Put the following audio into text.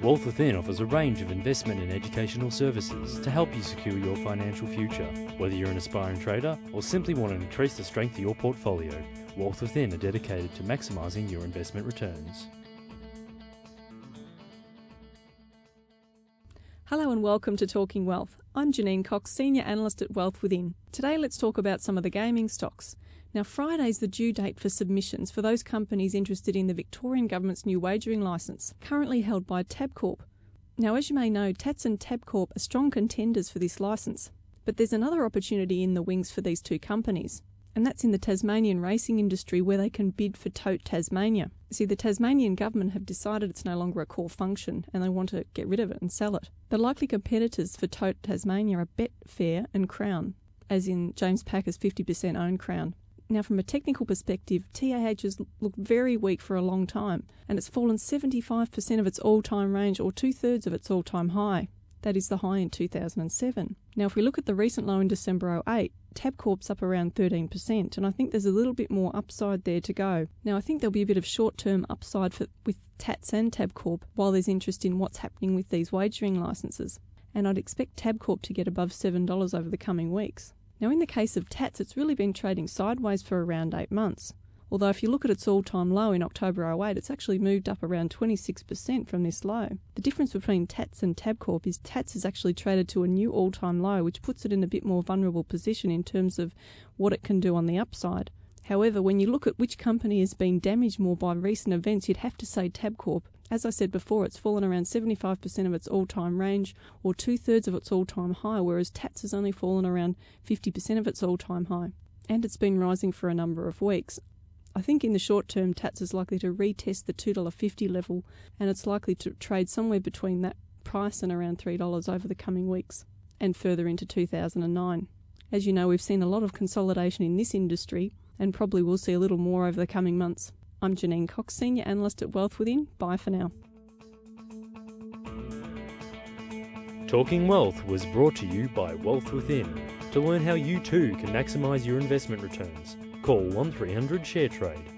Wealth Within offers a range of investment and educational services to help you secure your financial future. Whether you're an aspiring trader or simply want to increase the strength of your portfolio, Wealth Within are dedicated to maximising your investment returns. Hello and welcome to Talking Wealth. I'm Janine Cox, Senior Analyst at Wealth Within. Today let's talk about some of the gaming stocks. Now, Friday's the due date for submissions for those companies interested in the Victorian Government's new wagering licence, currently held by Tabcorp. Now, as you may know, Tats and Tabcorp are strong contenders for this licence. But there's another opportunity in the wings for these two companies, and that's in the Tasmanian racing industry where they can bid for Tote Tasmania. See, the Tasmanian government have decided it's no longer a core function and they want to get rid of it and sell it. The likely competitors for Tote Tasmania are Betfair and Crown, as in James Packer's 50% owned Crown. Now, from a technical perspective, TAH has looked very weak for a long time, and it's fallen 75% of its all time range, or two thirds of its all time high. That is the high in 2007. Now, if we look at the recent low in December 08, Tabcorp's up around 13%, and I think there's a little bit more upside there to go. Now, I think there'll be a bit of short term upside for, with Tats and Tabcorp while there's interest in what's happening with these wagering licenses. And I'd expect Tabcorp to get above $7 over the coming weeks. Now, in the case of TATS, it's really been trading sideways for around eight months. Although, if you look at its all time low in October 08, it's actually moved up around 26% from this low. The difference between TATS and Tabcorp is TATS has actually traded to a new all time low, which puts it in a bit more vulnerable position in terms of what it can do on the upside. However, when you look at which company has been damaged more by recent events, you'd have to say Tabcorp. As I said before, it's fallen around 75% of its all time range, or two thirds of its all time high, whereas TATS has only fallen around 50% of its all time high. And it's been rising for a number of weeks. I think in the short term, TATS is likely to retest the $2.50 level, and it's likely to trade somewhere between that price and around $3 over the coming weeks and further into 2009. As you know, we've seen a lot of consolidation in this industry, and probably will see a little more over the coming months. I'm Janine Cox, Senior Analyst at Wealth Within. Bye for now. Talking Wealth was brought to you by Wealth Within. To learn how you too can maximise your investment returns, call 1300 ShareTrade